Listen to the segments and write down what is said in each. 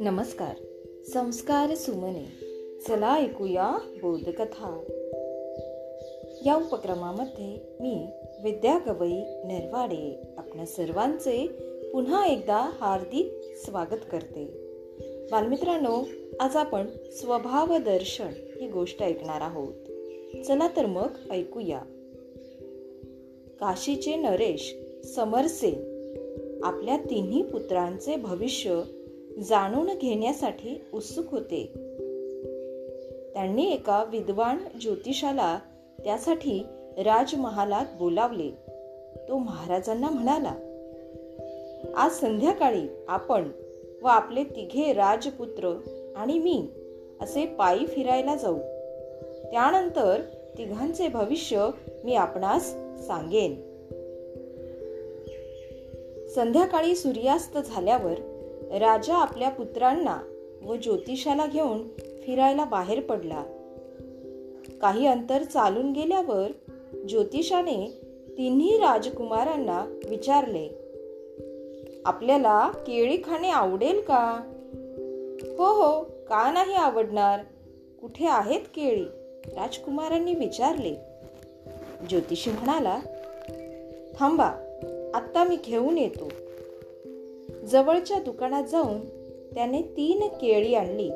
नमस्कार. संस्कार सुमने. चला ऐकूया बोधकथा. या उपक्रमामध्ये मी विद्या गवई नरवाडे आपल्या सर्वांचे पुन्हा एकदा हार्दिक स्वागत करते. बालमित्रांनो आज आपण स्वभाव दर्शन ही गोष्ट ऐकणार आहोत. चला तर मग ऐकूया. काशीचे नरेश समरसेन आपल्या तिन्ही पुत्रांचे भविष्य जाणून घेण्यासाठी उत्सुक होते. त्यांनी एका विद्वान ज्योतिषाला त्यासाठी राजमहालात बोलावले. तो महाराजांना म्हणाला आज संध्याकाळी आपण व आपले तिघे राजपुत्र आणि मी असे पायी फिरायला जाऊ. त्यानंतर तिघांचे भविष्य मी आपणास सांगेन. संध्याकाळी सूर्यास्त झाल्यावर राजा आपल्या पुत्रांना व ज्योतिषाला घेऊन फिरायला बाहेर पडला. काही अंतर चालून गेल्यावर ज्योतिषाने तिन्ही राजकुमारांना विचारले आपल्याला केळी खाणे आवडेल का? हो हो का नाही आवडणार? कुठे आहेत केळी? राजकुमारांनी विचारले. ज्योतिषी म्हणाला थांबा आत्ता मी घेऊन येतो. जवळच्या दुकानात जाऊन त्याने तीन केळी आणली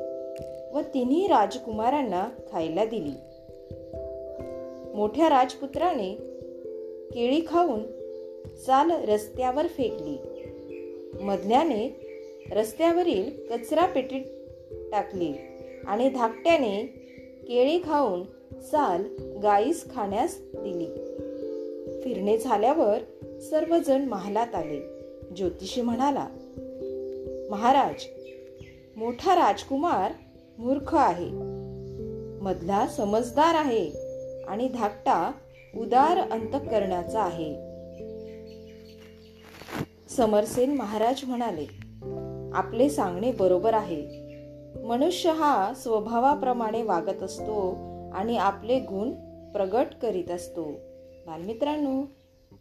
व तिन्ही राजकुमारांना खायला दिली. मोठ्या राजपुत्राने केळी खाऊन चाल रस्त्यावर फेकली. मधल्याने रस्त्यावरील कचरा पेटीत टाकली आणि धाकट्याने केळी खाऊन साल गाईस खाण्यास दिली. फिरणे झाल्यावर सर्वजण महालात आले. ज्योतिषी म्हणाला महाराज मोठा राजकुमार मूर्ख आहे. मधला समजदार आहे आणि धाकटा उदार अंतकरणाचा आहे. समरसेन महाराज म्हणाले आपले सांगणे बरोबर आहे. मनुष्य हा स्वभावाप्रमाणे वागत असतो आणि आपले गुण प्रगट करीत असतो. बालमित्रांनो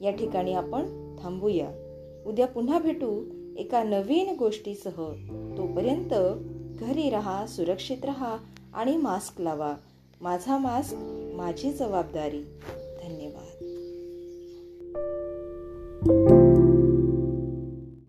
या ठिकाणी आपण थांबूया. उद्या पुन्हा भेटू एका नवीन गोष्टीसह. तोपर्यंत घरी राहा सुरक्षित राहा आणि मास्क लावा. माझा मास्क माझी जबाबदारी.